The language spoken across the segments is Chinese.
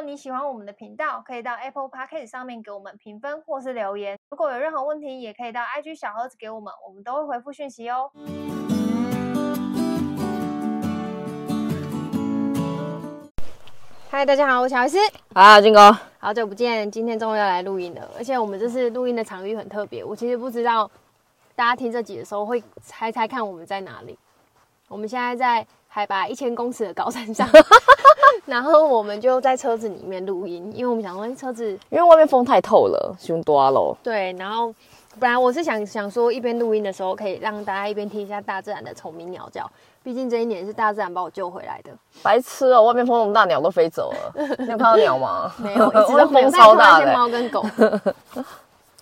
果你喜欢我们的频道，可以到 Apple Podcast 上面给我们评分或是留言。如果有任何问题，也可以到 IG 小盒子给我们，我们都会回复讯息哦。嗨，大家好，我是乔伊斯。啊，军哥，好久不见，今天终于要来录音了。而且我们这次录音的场域很特别，我其实不知道大家听这集的时候会猜猜看我们在哪里。我们现在在海拔一千公尺的高山上 然后我们就在车子里面录音，因为我们想说车子，因为外面风太透了，胸多了。对，然后本来我是想想说一边录音的时候，可以让大家一边听一下大自然的虫鸣鸟叫。毕竟这一年是大自然把我救回来的。白痴哦，外面风那么大，鸟都飞走了。你有看到鸟吗？没有，一直都风超大的。猫跟狗。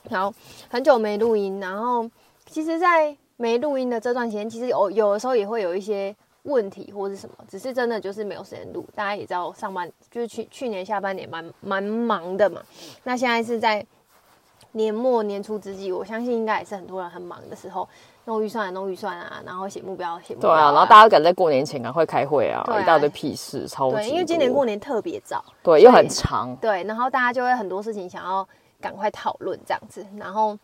然后很久没录音，然后其实，在没录音的这段时间，其实有有的时候也会有一些问题或是什么，只是真的就是没有时间录。大家也知道，上班就是去去年下半年蛮蛮忙的嘛。那现在是在年末年初之际，我相信应该也是很多人很忙的时候。弄预算，弄预算啊，然后写目标，写目标。对啊，然后大家赶在过年前赶快开会啊，啊一大堆屁事，超级。对，因为今年过年特别早，对，又很长。对，然后大家就会很多事情想要赶快讨论这样子，然后。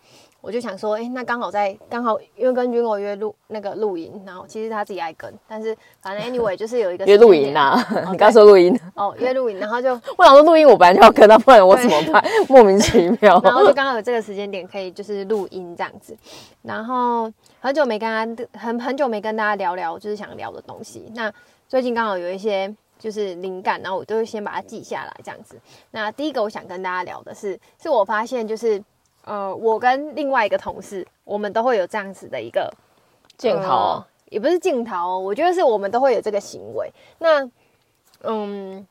我就想说，哎、欸，那刚好在刚好，因为跟军狗约录那个录音，然后其实他自己爱跟，但是反正 anyway 就是有一个约录音啊。你刚说录音哦，约录音，然后就 我想说录音，我本来就要跟他，不然我怎么办？莫名其妙。然后就刚好有这个时间点可以就是录音这样子，然后很久没跟他很很久没跟大家聊聊，就是想聊的东西。那最近刚好有一些就是灵感，然后我都会先把它记下来这样子。那第一个我想跟大家聊的是，是我发现就是。呃，我跟另外一个同事，我们都会有这样子的一个镜头、呃，也不是镜头，我觉得是我们都会有这个行为。那，嗯，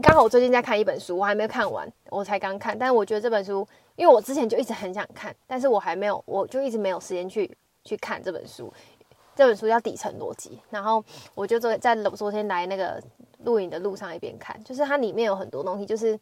刚好我最近在看一本书，我还没有看完，我才刚看，但是我觉得这本书，因为我之前就一直很想看，但是我还没有，我就一直没有时间去去看这本书。这本书叫《底层逻辑》，然后我就在在昨天来那个录影的路上一边看，就是它里面有很多东西，就是。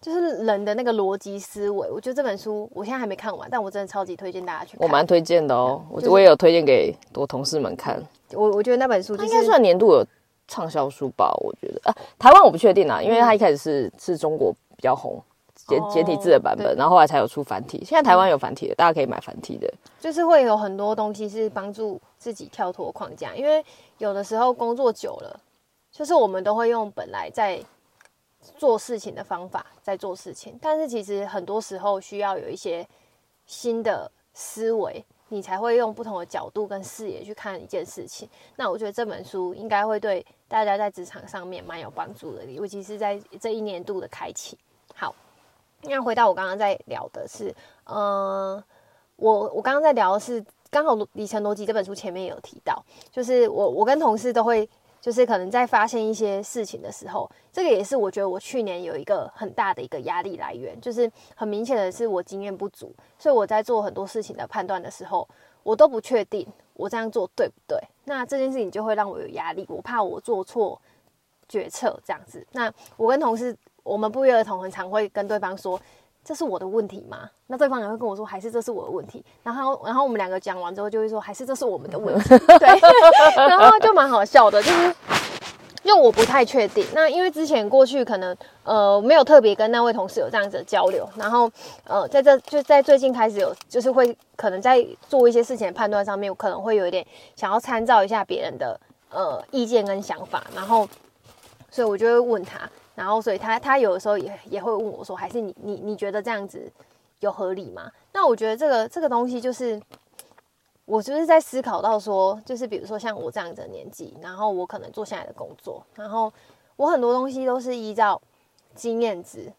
就是人的那个逻辑思维，我觉得这本书我现在还没看完，但我真的超级推荐大家去看。我蛮推荐的哦，我、就是、我也有推荐给我同事们看。我我觉得那本书、就是、应该算年度有畅销书吧？我觉得啊，台湾我不确定啊，因为它一开始是是中国比较红简简体字的版本，然后后来才有出繁体。现在台湾有繁体的，大家可以买繁体的。就是会有很多东西是帮助自己跳脱框架，因为有的时候工作久了，就是我们都会用本来在。做事情的方法在做事情，但是其实很多时候需要有一些新的思维，你才会用不同的角度跟视野去看一件事情。那我觉得这本书应该会对大家在职场上面蛮有帮助的，尤其是在这一年度的开启。好，那回到我刚刚在聊的是，嗯，我我刚刚在聊的是，刚好《底层逻辑》这本书前面有提到，就是我我跟同事都会。就是可能在发现一些事情的时候，这个也是我觉得我去年有一个很大的一个压力来源，就是很明显的是我经验不足，所以我在做很多事情的判断的时候，我都不确定我这样做对不对。那这件事情就会让我有压力，我怕我做错决策这样子。那我跟同事，我们不约而同很常会跟对方说。这是我的问题吗？那对方也会跟我说，还是这是我的问题。然后，然后我们两个讲完之后，就会说，还是这是我们的问题。对，然后就蛮好笑的，就是因为我不太确定。那因为之前过去可能呃没有特别跟那位同事有这样子的交流，然后呃在这就在最近开始有，就是会可能在做一些事情的判断上面，我可能会有一点想要参照一下别人的呃意见跟想法，然后所以我就会问他。然后，所以他他有的时候也也会问我说：“还是你你你觉得这样子有合理吗？”那我觉得这个这个东西就是，我就是在思考到说，就是比如说像我这样子的年纪，然后我可能做现在的工作，然后我很多东西都是依照经验值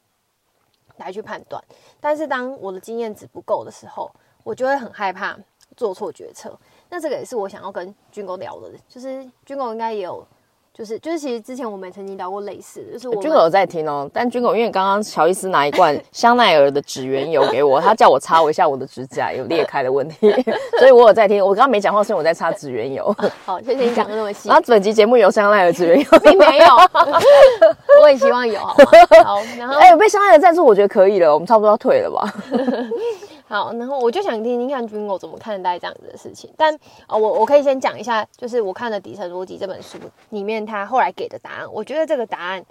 来去判断，但是当我的经验值不够的时候，我就会很害怕做错决策。那这个也是我想要跟军狗聊的，就是军狗应该也有。就是就是，其实之前我们曾经聊过类似的，就是我军狗有在听哦。但军狗因为刚刚乔伊斯拿一罐 香奈儿的指缘油给我，他叫我擦我一下我的指甲有裂开的问题，所以我有在听。我刚刚没讲话，是因为我在擦指缘油。好，谢谢你讲的那么细。然后本集节目有香奈儿指缘油，并没有，我也希望有。好，好，然后哎，有被香奈儿赞助，我觉得可以了，我们差不多要退了吧。好，然后我就想听听看军狗怎么看待这样子的事情。但呃，我我可以先讲一下，就是我看了《底层逻辑》这本书里面他后来给的答案。我觉得这个答案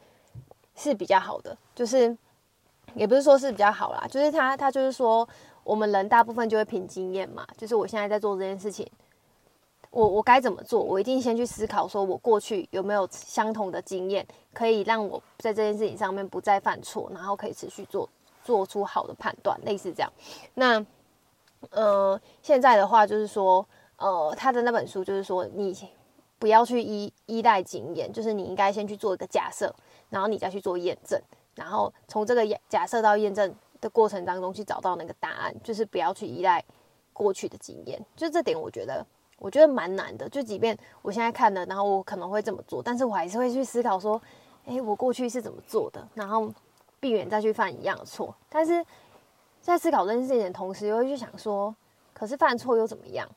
是比较好的，就是也不是说是比较好啦，就是他他就是说，我们人大部分就会凭经验嘛，就是我现在在做这件事情，我我该怎么做？我一定先去思考，说我过去有没有相同的经验，可以让我在这件事情上面不再犯错，然后可以持续做做出好的判断，类似这样。那呃，现在的话就是说，呃，他的那本书就是说，你不要去依依赖经验，就是你应该先去做一个假设。然后你再去做验证，然后从这个假设到验证的过程当中去找到那个答案，就是不要去依赖过去的经验。就这点，我觉得我觉得蛮难的。就即便我现在看了，然后我可能会这么做，但是我还是会去思考说，诶，我过去是怎么做的，然后避免再去犯一样的错。但是在思考这件事情的同时，又会去想说，可是犯错又怎么样？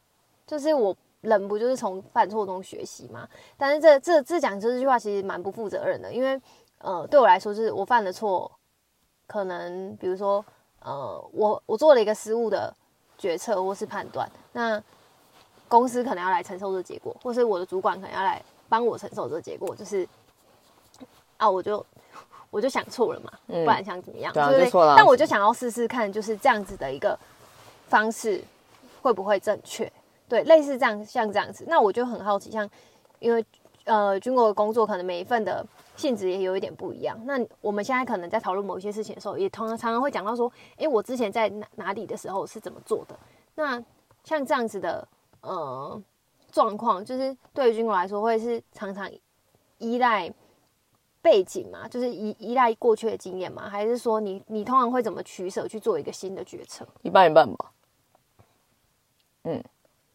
就是我。人不就是从犯错中学习吗？但是这这这讲这句话其实蛮不负责任的，因为呃对我来说，就是我犯了错，可能比如说呃我我做了一个失误的决策或是判断，那公司可能要来承受这结果，或是我的主管可能要来帮我承受这结果，就是啊我就我就想错了嘛，不然想怎么样？对啊，就错了。但我就想要试试看，就是这样子的一个方式会不会正确？对，类似这样，像这样子，那我就很好奇，像因为呃，军国的工作可能每一份的性质也有一点不一样。那我们现在可能在讨论某一些事情的时候，也通常常常会讲到说，诶，我之前在哪哪里的时候是怎么做的？那像这样子的呃状况，就是对于军国来说，会是常常依赖背景嘛，就是依依赖过去的经验嘛，还是说你你通常会怎么取舍去做一个新的决策？一半一半吧。嗯。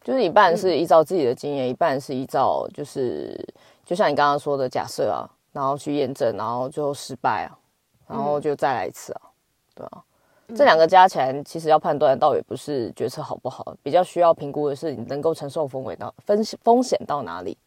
就是一半是依照自己的经验，嗯、一半是依照就是就像你刚刚说的假设啊，然后去验证，然后最后失败啊，然后就再来一次啊，嗯、对啊，这两个加起来，其实要判断倒也不是决策好不好，比较需要评估的是你能够承受风险到分风险到哪里。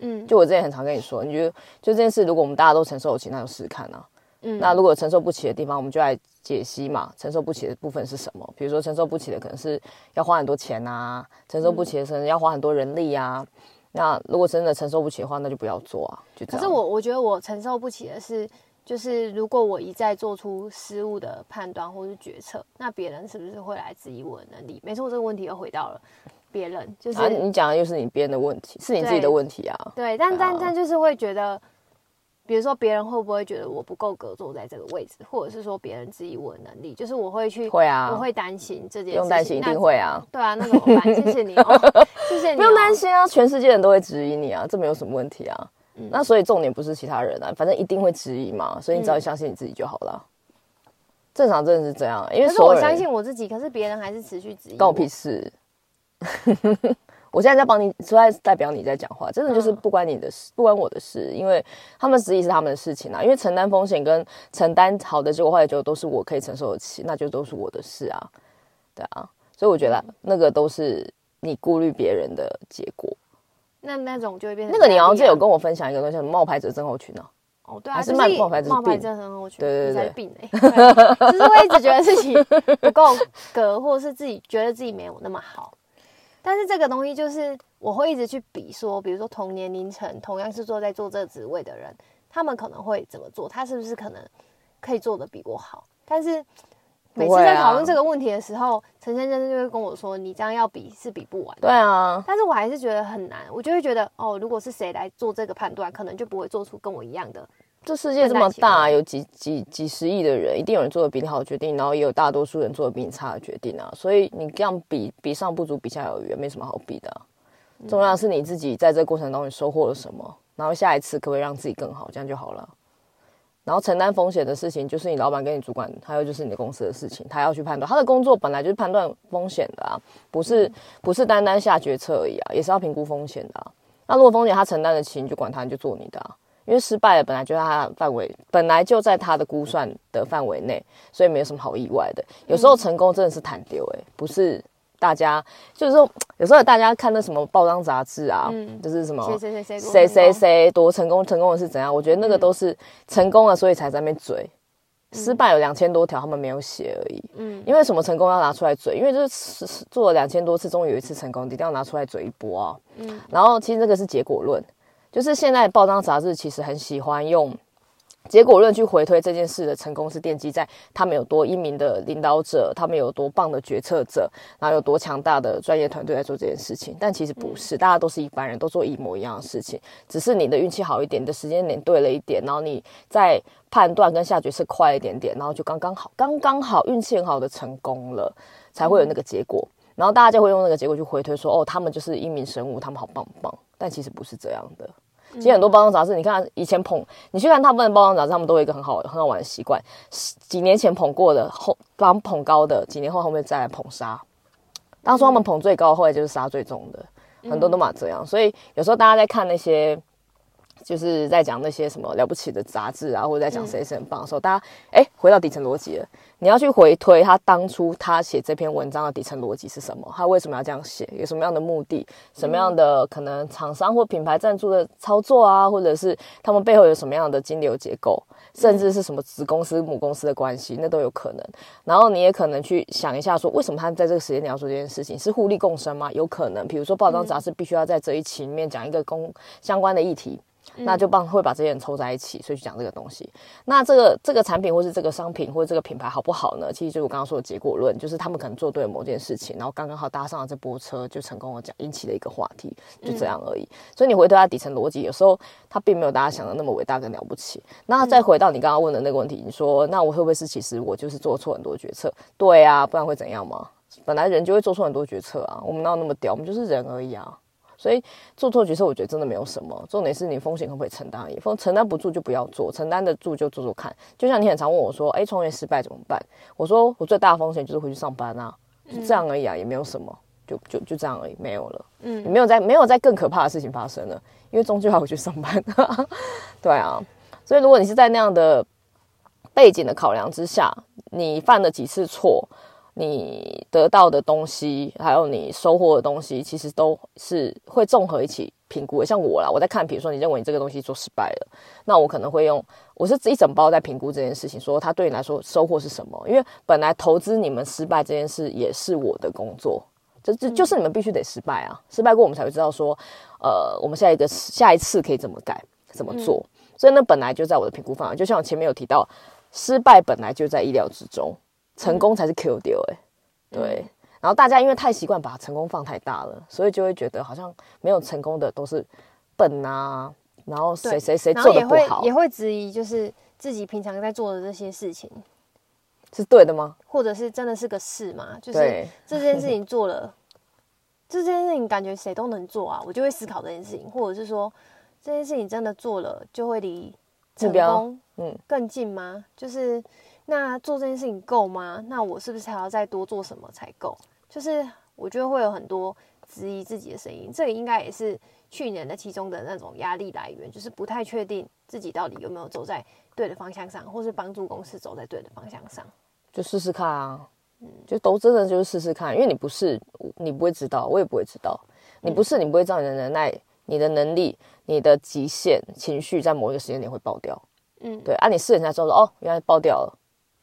嗯，就我之前很常跟你说，你觉得就这件事，如果我们大家都承受得起，那就试试看啊。嗯，那如果承受不起的地方，我们就来解析嘛。承受不起的部分是什么？比如说承受不起的可能是要花很多钱啊，承受不起的可能要花很多人力啊。嗯、那如果真的承受不起的话，那就不要做啊。就这样。可是我我觉得我承受不起的是，就是如果我一再做出失误的判断或是决策，那别人是不是会来质疑我的能力？没错，这个问题又回到了别人，就是、啊、你讲的又是你别人的问题，是你自己的问题啊。对，对但、啊、但但就是会觉得。比如说，别人会不会觉得我不够格坐在这个位置，或者是说别人质疑我的能力？就是我会去，会啊，我会担心这件事。不用担心，一定会啊。对啊，那怎么办？谢谢你哦，谢谢你。不用担心啊，全世界人都会质疑你啊，这没有什么问题啊。嗯、那所以重点不是其他人啊，反正一定会质疑嘛，所以你只要相信你自己就好了。嗯、正常真的是这样，因为是我相信我自己，可是别人还是持续质疑。关我屁事。我现在在帮你，出来代表你在讲话，真的就是不关你的事，嗯、不关我的事，因为他们实际是他们的事情啊。因为承担风险跟承担好的结果坏的结果都是我可以承受得起，那就都是我的事啊，对啊。所以我觉得那个都是你顾虑别人的结果。那那种就会变成那个，你好像有跟我分享一个东西，冒牌者症候群呢、啊？哦，对啊，还是冒冒牌者冒牌者症候群，对对对，病哎、欸，就是我一直觉得自己不够格，或者是自己觉得自己没有那么好。但是这个东西就是我会一直去比说，比如说同年龄层同样是坐在做这个职位的人，他们可能会怎么做？他是不是可能可以做的比我好？但是每次在讨论这个问题的时候，陈、啊、先生就会跟我说：“你这样要比是比不完。”对啊，但是我还是觉得很难，我就会觉得哦，如果是谁来做这个判断，可能就不会做出跟我一样的。这世界这么大，有几几几十亿的人，一定有人做的比你好的决定，然后也有大多数人做的比你差的决定啊。所以你这样比比上不足，比下有余，没什么好比的啊。重要的是你自己在这个过程当中你收获了什么，然后下一次可不可以让自己更好，这样就好了。然后承担风险的事情，就是你老板跟你主管，还有就是你的公司的事情，他要去判断。他的工作本来就是判断风险的啊，不是不是单单下决策而已啊，也是要评估风险的啊。那如果风险他承担得起，你就管他，你就做你的啊。因为失败了，本来就在他的范围，本来就在他的估算的范围内，所以没有什么好意外的。有时候成功真的是坦丢，哎，不是大家，就是说，有时候大家看那什么报章杂志啊，嗯、就是什么谁谁谁谁谁多成功，成功的是怎样？我觉得那个都是成功了，所以才在那边嘴。嗯、失败有两千多条，他们没有写而已。嗯，因为什么成功要拿出来嘴？因为就是做了两千多次，终于有一次成功，一定要拿出来嘴一波啊。嗯，然后其实那个是结果论。就是现在报章杂志其实很喜欢用结果论去回推这件事的成功是奠基在他们有多英明的领导者，他们有多棒的决策者，然后有多强大的专业团队在做这件事情。但其实不是，大家都是一般人，都做一模一样的事情，只是你的运气好一点，你的时间点对了一点，然后你在判断跟下决策快一点点，然后就刚刚好，刚刚好运气很好的成功了，才会有那个结果。然后大家就会用那个结果去回推说，哦，他们就是英明神武，他们好棒棒。但其实不是这样的。其实很多包装杂志，你看以前捧，你去看大部分包装杂志，他们都有一个很好很好玩的习惯，几年前捧过的后，刚捧高的，几年后后面再来捧杀。当初他们捧最高，后来就是杀最重的，很多都嘛这样。所以有时候大家在看那些。就是在讲那些什么了不起的杂志啊，或者在讲谁谁很棒的时候，嗯、大家哎、欸，回到底层逻辑了。你要去回推他当初他写这篇文章的底层逻辑是什么？他为什么要这样写？有什么样的目的？什么样的可能厂商或品牌赞助的操作啊？或者是他们背后有什么样的金流结构？甚至是什么子公司母公司的关系？那都有可能。然后你也可能去想一下，说为什么他在这个时间点要做这件事情？是互利共生吗？有可能。比如说，报章杂志必须要在这一期里面讲一个公相关的议题。那就帮会把这些人凑在一起，所以去讲这个东西。那这个这个产品或是这个商品或者这个品牌好不好呢？其实就是我刚刚说的结果论，就是他们可能做对了某件事情，然后刚刚好搭上了这波车，就成功的讲引起了一个话题，就这样而已。所以你回头它底层逻辑，有时候它并没有大家想的那么伟大跟了不起。那再回到你刚刚问的那个问题，你说那我会不会是其实我就是做错很多决策？对啊，不然会怎样吗？本来人就会做错很多决策啊，我们哪有那么屌？我们就是人而已啊。所以做错决策，我觉得真的没有什么。重点是你风险可不可以承担而已。风承担不住就不要做，承担得住就做做看。就像你很常问我说：“哎，创业失败怎么办？”我说：“我最大的风险就是回去上班啊，就这样而已啊，也没有什么，就就就这样而已，没有了。嗯，也没有再没有再更可怕的事情发生了，因为终究要回去上班。对啊，所以如果你是在那样的背景的考量之下，你犯了几次错。你得到的东西，还有你收获的东西，其实都是会综合一起评估的。像我啦，我在看，比如说你认为你这个东西做失败了，那我可能会用，我是一整包在评估这件事情，说它对你来说收获是什么？因为本来投资你们失败这件事也是我的工作，这就就是你们必须得失败啊，失败过我们才会知道说，呃，我们下一个下一次可以怎么改，怎么做。所以那本来就在我的评估范围，就像我前面有提到，失败本来就在意料之中。成功才是 Q 丢哎，对。嗯、然后大家因为太习惯把成功放太大了，所以就会觉得好像没有成功的都是笨啊。然后谁谁谁做的不好，也会质疑，就是自己平常在做的这些事情是对的吗？或者是真的是个事吗？就是这件事情做了，这件事情感觉谁都能做啊，我就会思考这件事情，或者是说这件事情真的做了就会离成功嗯更近吗？嗯、就是。那做这件事情够吗？那我是不是还要再多做什么才够？就是我觉得会有很多质疑自己的声音，这个应该也是去年的其中的那种压力来源，就是不太确定自己到底有没有走在对的方向上，或是帮助公司走在对的方向上，就试试看啊，嗯，就都真的就是试试看，因为你不是你不会知道，我也不会知道，你不是你不会知道你的能耐、你的能力、你的极限情绪在某一个时间点会爆掉，嗯，对，啊，你试人家之后说哦，原来爆掉了。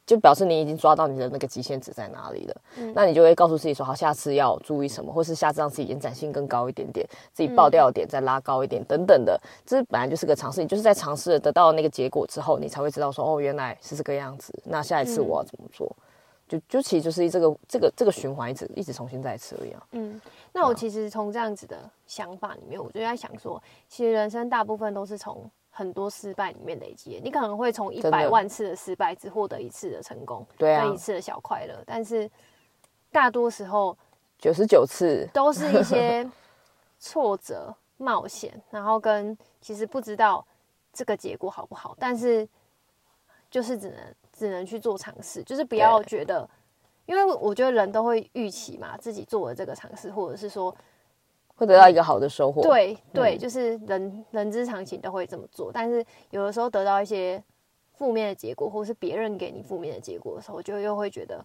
就表示你已经抓到你的那个极限值在哪里了，嗯、那你就会告诉自己说好，下次要注意什么，或是下次让自己延展性更高一点点，自己爆掉的点再拉高一点，等等的。这本来就是个尝试，你就是在尝试得到那个结果之后，你才会知道说哦，原来是这个样子。那下一次我要怎么做？嗯、就就其实就是这个这个这个循环一直一直重新再一次而已啊。嗯，那我其实从这样子的想法里面，我就在想说，其实人生大部分都是从。很多失败里面累积，你可能会从一百万次的失败只获得一次的成功，对啊，一次的小快乐。但是大多时候九十九次都是一些 挫折、冒险，然后跟其实不知道这个结果好不好，但是就是只能只能去做尝试，就是不要觉得，因为我觉得人都会预期嘛，自己做的这个尝试，或者是说。会得到一个好的收获。对对，就是人人之常情都会这么做，但是有的时候得到一些负面的结果，或是别人给你负面的结果的时候，就又会觉得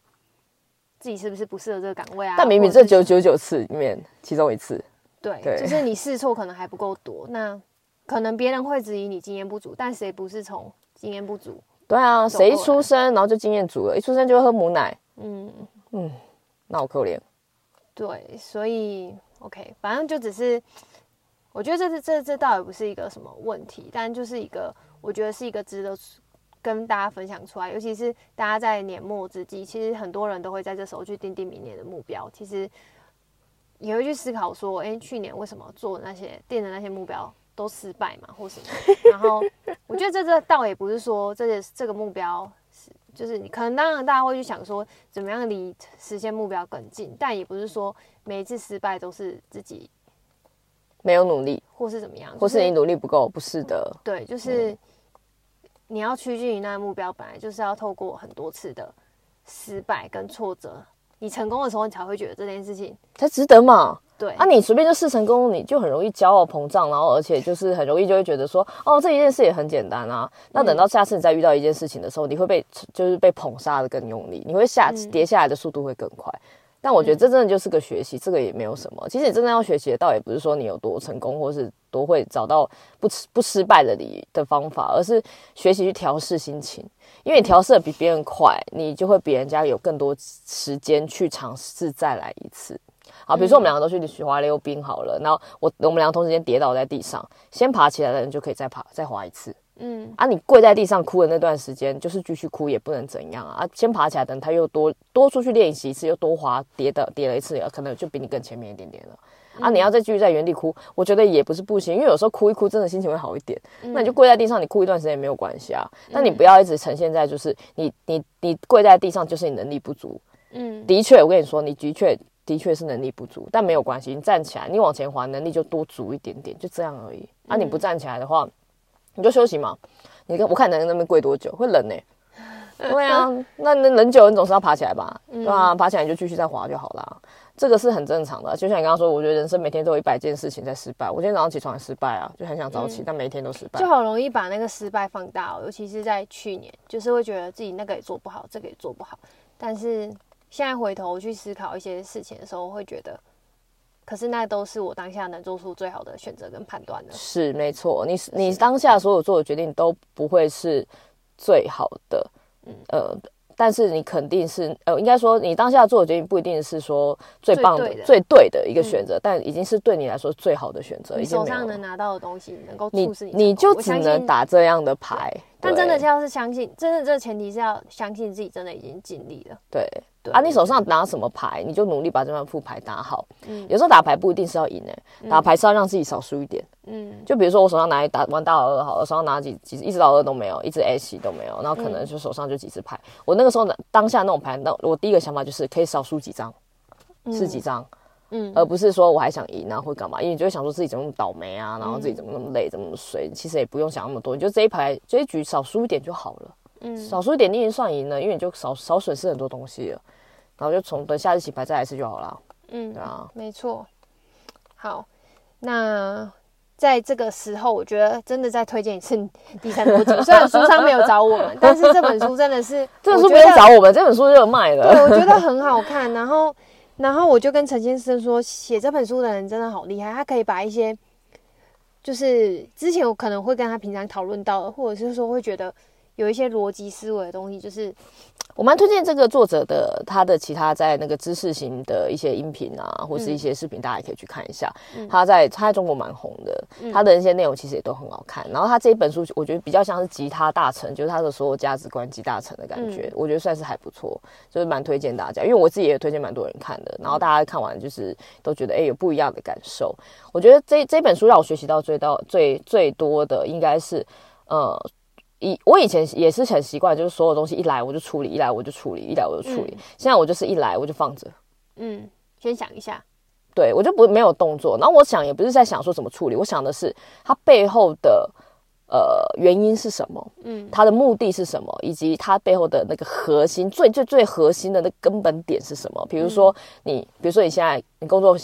自己是不是不适合这个岗位啊？但明明这九九九次里面其中一次，对，就是你试错可能还不够多，那可能别人会质疑你经验不足，但谁不是从经验不足？对啊，谁一出生然后就经验足了，一出生就会喝母奶，嗯嗯，那好可怜。对，所以。OK，反正就只是，我觉得这是这这倒也不是一个什么问题，但就是一个我觉得是一个值得跟大家分享出来，尤其是大家在年末之际，其实很多人都会在这时候去定定明年的目标。其实也会去思考说，哎、去年为什么做那些定的那些目标都失败嘛，或什么？然后我觉得这这倒也不是说这个这个目标，就是你可能当然大家会去想说，怎么样离实现目标更近，但也不是说每一次失败都是自己没有努力，或是怎么样，或是你努力不够，不是的。对，就是。嗯你要趋近于那个目标，本来就是要透过很多次的失败跟挫折，你成功的时候，你才会觉得这件事情才值得嘛。对啊，你随便就试成功，你就很容易骄傲膨胀，然后而且就是很容易就会觉得说，哦，这一件事也很简单啊。那等到下次你再遇到一件事情的时候，你会被就是被捧杀的更用力，你会下跌下来的速度会更快。但我觉得这真的就是个学习，这个也没有什么。其实你真正要学习的，倒也不是说你有多成功，或是多会找到不不失败的理的方法，而是学习去调试心情。因为你调试的比别人快，你就会比人家有更多时间去尝试再来一次。好，比如说我们两个都去学滑溜冰好了，然后我我们两个同时间跌倒在地上，先爬起来的人就可以再爬再滑一次。嗯啊，你跪在地上哭的那段时间，就是继续哭也不能怎样啊。啊，先爬起来，等他又多多出去练习一次，又多滑跌的跌了一次，可能就比你更前面一点点了。嗯、啊，你要再继续在原地哭，我觉得也不是不行，因为有时候哭一哭，真的心情会好一点。嗯、那你就跪在地上，你哭一段时间也没有关系啊。那、嗯、你不要一直呈现在就是你你你跪在地上，就是你能力不足。嗯，的确，我跟你说，你的确的确是能力不足，但没有关系，你站起来，你往前滑，能力就多足一点点，就这样而已。啊，你不站起来的话。你就休息嘛，你看我看能在那边跪多久，会冷呢、欸。对啊，那那冷久，你总是要爬起来吧？对啊，爬起来你就继续再滑就好了，这个是很正常的。就像你刚刚说，我觉得人生每天都有一百件事情在失败。我今天早上起床也失败啊，就很想早起，嗯、但每一天都失败，就好容易把那个失败放大哦。尤其是在去年，就是会觉得自己那个也做不好，这个也做不好。但是现在回头去思考一些事情的时候，会觉得。可是那都是我当下能做出最好的选择跟判断的。是没错，你你当下所有做的决定都不会是最好的，嗯呃，但是你肯定是呃，应该说你当下做的决定不一定是说最棒的、最对的一个选择，但已经是对你来说最好的选择。你手上能拿到的东西能够促使你，你就只能打这样的牌。但真的要是相信，真的这个前提是要相信自己真的已经尽力了。对。对啊，你手上拿什么牌，你就努力把这张副牌打好。嗯，有时候打牌不一定是要赢诶、欸，打牌是要让自己少输一点。嗯，就比如说我手上拿一打玩大老二好了，手上拿几几一只老二都没有，一只棋都没有，然后可能就手上就几只牌。嗯、我那个时候呢，当下那种牌，那我第一个想法就是可以少输几张，是几张，嗯，而不是说我还想赢啊或干嘛，因为你就会想说自己怎么那么倒霉啊，然后自己怎么那么累，怎么那么衰，其实也不用想那么多，你就这一排这一局少输一点就好了。嗯，少输一点你已经算赢了，因为你就少少损失很多东西了。然后就从等下次洗牌再来一次就好了。嗯，对啊，没错。好，那在这个时候，我觉得真的再推荐一次第三多集。虽然书商没有找我们，但是这本书真的是 这本书不用找我们，这本书就有卖了。对，我觉得很好看。然后，然后我就跟陈先生说，写这本书的人真的好厉害，他可以把一些就是之前我可能会跟他平常讨论到的，或者是说会觉得有一些逻辑思维的东西，就是。我蛮推荐这个作者的，他的其他在那个知识型的一些音频啊，或是一些视频，大家也可以去看一下。嗯、他在他在中国蛮红的，嗯、他的那些内容其实也都很好看。然后他这一本书，我觉得比较像是吉他大成，就是他的所有价值观集大成的感觉，嗯、我觉得算是还不错，就是蛮推荐大家。因为我自己也推荐蛮多人看的，然后大家看完就是都觉得哎、欸、有不一样的感受。我觉得这这本书让我学习到最到最最多的应该是呃。以我以前也是很习惯，就是所有东西一来我就处理，一来我就处理，一来我就处理。嗯、现在我就是一来我就放着，嗯，先想一下，对，我就不没有动作。然后我想也不是在想说怎么处理，我想的是它背后的呃原因是什么，嗯，它的目的是什么，以及它背后的那个核心最最最核心的那根本点是什么。比如说你，比如说你现在你工作。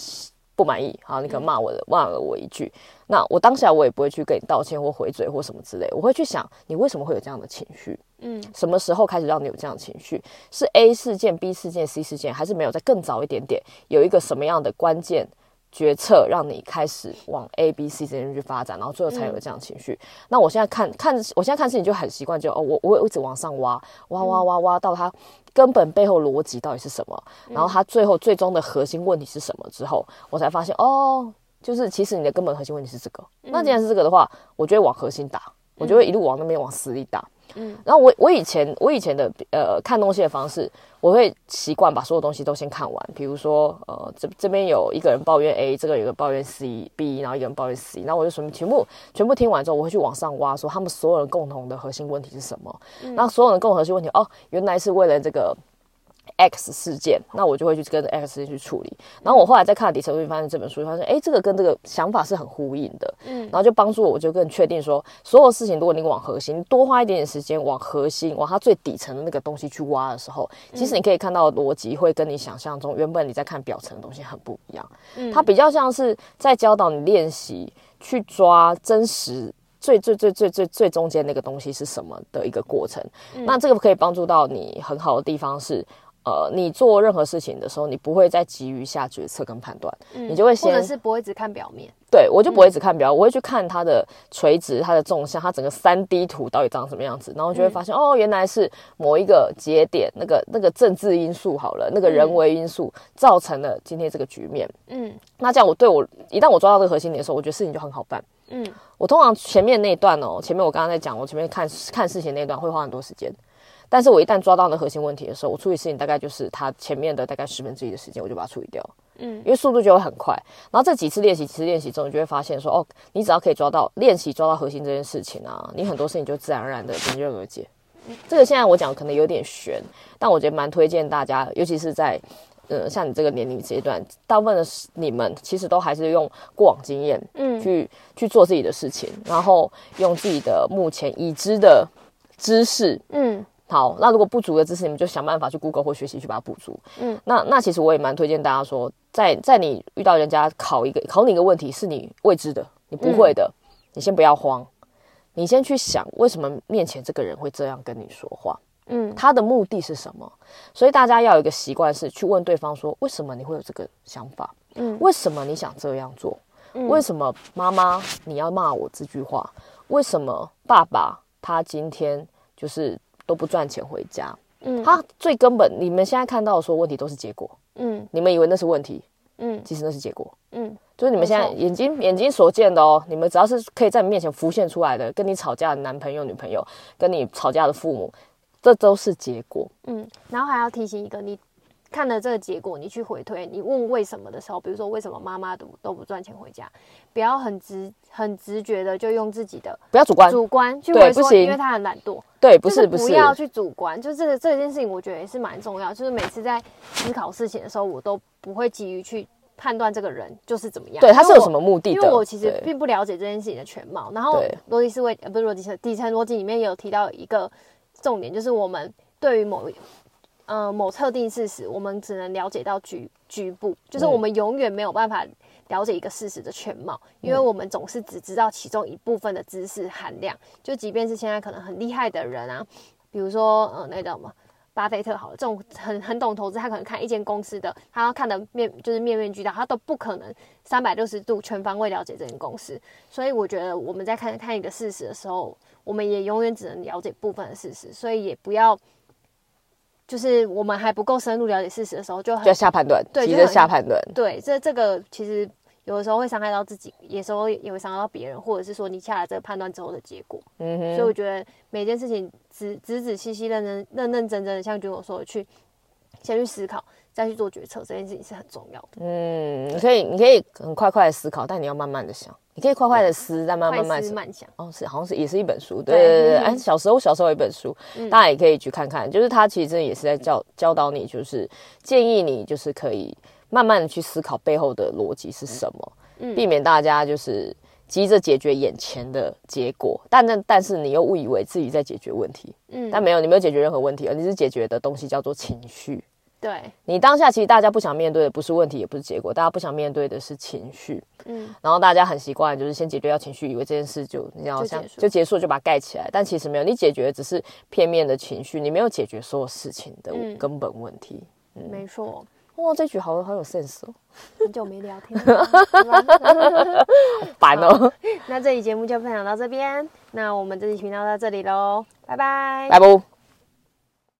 不满意，好，你可能骂我的，骂了我一句，那我当下我也不会去跟你道歉或回嘴或什么之类，我会去想你为什么会有这样的情绪，嗯，什么时候开始让你有这样的情绪？是 A 事件、B 事件、C 事件，还是没有在更早一点点，有一个什么样的关键决策让你开始往 A、B、C 这边去发展，然后最后才有了这样的情绪？嗯、那我现在看看，我现在看事情就很习惯，就哦，我我会一直往上挖，挖挖挖挖到它。根本背后逻辑到底是什么？然后他最后最终的核心问题是什么？之后我才发现，哦，就是其实你的根本核心问题是这个。那既然是这个的话，我就会往核心打，我就会一路往那边往死里打。嗯，然后我我以前我以前的呃看东西的方式，我会习惯把所有东西都先看完。比如说呃这这边有一个人抱怨 A，这个有个抱怨 C B，然后一个人抱怨 C，然后我就什么全部全部听完之后，我会去往上挖，说他们所有人共同的核心问题是什么？嗯、然后所有人共同核心问题哦，原来是为了这个。X 事件，那我就会去跟着 X 事件去处理。然后我后来再看底层东西，发现这本书，发现哎，这个跟这个想法是很呼应的。嗯，然后就帮助我，我就更确定说，所有事情如果你往核心多花一点点时间，往核心，往它最底层的那个东西去挖的时候，其实你可以看到的逻辑会跟你想象中原本你在看表层的东西很不一样。嗯，它比较像是在教导你练习去抓真实最最最最最最中间那个东西是什么的一个过程。嗯，那这个可以帮助到你很好的地方是。呃，你做任何事情的时候，你不会再急于下决策跟判断，嗯、你就会先，或者是不会只看表面。对，我就不会只看表，嗯、我会去看它的垂直、它的纵向、它整个三 D 图到底长什么样子，然后就会发现，嗯、哦，原来是某一个节点，那个那个政治因素好了，那个人为因素造成了今天这个局面。嗯，那这样我对我一旦我抓到这个核心点的时候，我觉得事情就很好办。嗯，我通常前面那一段哦，前面我刚刚在讲，我前面看看事情那一段会花很多时间。但是我一旦抓到那核心问题的时候，我处理事情大概就是它前面的大概十分之一的时间，我就把它处理掉。嗯，因为速度就会很快。然后这几次练习，几次练习中，你就会发现说，哦，你只要可以抓到练习抓到核心这件事情啊，你很多事情就自然而然的迎刃而解。这个现在我讲可能有点悬，但我觉得蛮推荐大家，尤其是在呃像你这个年龄阶段，大部分的你们其实都还是用过往经验，嗯，去去做自己的事情，然后用自己的目前已知的知识，嗯。好，那如果不足的知识，你们就想办法去 Google 或学习去把它补足。嗯，那那其实我也蛮推荐大家说，在在你遇到人家考一个考你一个问题是你未知的，你不会的，嗯、你先不要慌，你先去想为什么面前这个人会这样跟你说话，嗯，他的目的是什么？所以大家要有一个习惯是去问对方说，为什么你会有这个想法？嗯，为什么你想这样做？嗯、为什么妈妈你要骂我这句话？为什么爸爸他今天就是？都不赚钱回家，嗯，他最根本，你们现在看到的所有问题都是结果，嗯，你们以为那是问题，嗯，其实那是结果，嗯，就是你们现在眼睛眼睛所见的哦，你们只要是可以在你面前浮现出来的，跟你吵架的男朋友、女朋友，跟你吵架的父母，这都是结果，嗯，然后还要提醒一个你。看了这个结果，你去回推，你问为什么的时候，比如说为什么妈妈都都不赚钱回家，不要很直很直觉的就用自己的，不要主观主观去回说，因为他很懒惰，对，不是不是，不要去主观，就这个这件事情，我觉得也是蛮重要。就是每次在思考事情的时候，我都不会急于去判断这个人就是怎么样，对，他是有什么目的的，因为我其实并不了解这件事情的全貌。然后逻辑思维呃不是逻辑底层逻辑里面也有提到一个重点，就是我们对于某一。呃，某特定事实，我们只能了解到局局部，就是我们永远没有办法了解一个事实的全貌，嗯、因为我们总是只知道其中一部分的知识含量。就即便是现在可能很厉害的人啊，比如说呃，那叫什么巴菲特好了，这种很很懂投资，他可能看一间公司的，他要看的面就是面面俱到，他都不可能三百六十度全方位了解这间公司。所以我觉得我们在看看一个事实的时候，我们也永远只能了解部分的事实，所以也不要。就是我们还不够深入了解事实的时候，就很就下判断，对，急着下判断。对，这这个其实有的时候会伤害到自己，有时候也会伤害到别人，或者是说你下了这个判断之后的结果。嗯哼。所以我觉得每件事情仔仔仔细细、认真认认真真的，像君我说的，去先去思考，再去做决策，这件事情是很重要的。嗯，你可以你可以很快快的思考，但你要慢慢的想。你可以快快的思，再慢慢慢慢想。哦，是，好像是也是一本书，对对对对。哎，小时候小时候有一本书，大家也可以去看看。就是他其实真的也是在教教导你，就是建议你就是可以慢慢的去思考背后的逻辑是什么，避免大家就是急着解决眼前的结果，但那但是你又误以为自己在解决问题，嗯，但没有，你没有解决任何问题，而你是解决的东西叫做情绪。对，你当下其实大家不想面对的不是问题，也不是结果，大家不想面对的是情绪。嗯，然后大家很习惯就是先解决掉情绪，以为这件事就你要像就结束，就把它盖起来。但其实没有，你解决的只是片面的情绪，你没有解决所有事情的根本问题。嗯，没错。哇，这局好好有 sense 哦。很久没聊天了，好烦哦。那这期节目就分享到这边，那我们这期频道到这里喽，拜拜，拜拜。